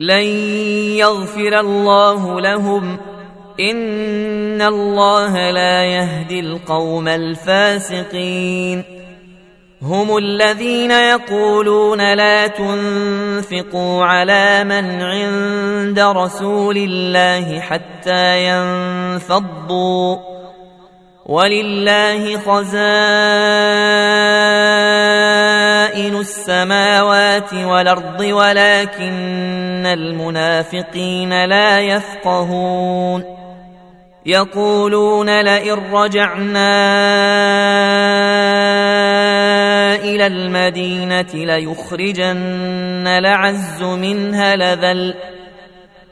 لن يغفر الله لهم. إن الله لا يهدي القوم الفاسقين. هم الذين يقولون لا تنفقوا على من عند رسول الله حتى ينفضوا. ولله خزائن السماوات والأرض ولكن المنافقين لا يفقهون. يقولون لئن رجعنا إلى المدينة ليخرجن لعز منها لذل.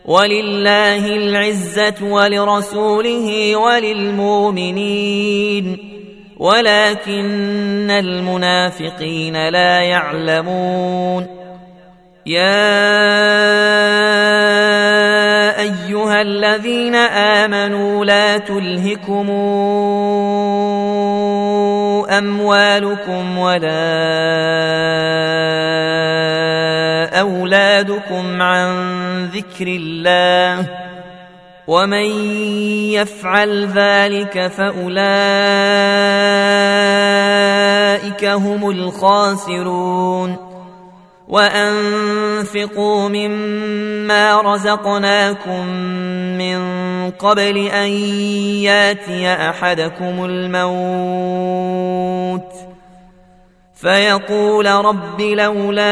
ولله العزة ولرسوله وللمؤمنين. ولكن المنافقين لا يعلمون. يا أيها الذين آمنوا لا تلهكم أموالكم ولا أولادكم عن ذكر الله ومن يفعل ذلك فأولئك هم الخاسرون. وأنفقوا مما رزقناكم من قبل أن ياتي أحدكم الموت. فيقول رب لولا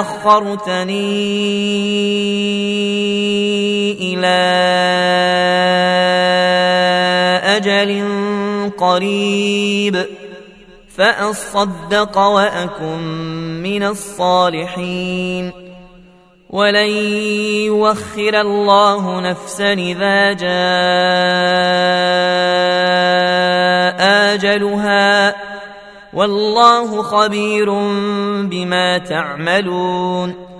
أخرتني إلى أجل قريب. فأصدق وأكن من الصالحين. ولن يوخر الله نفسا إذا جاء أجلها. والله خبير بما تعملون.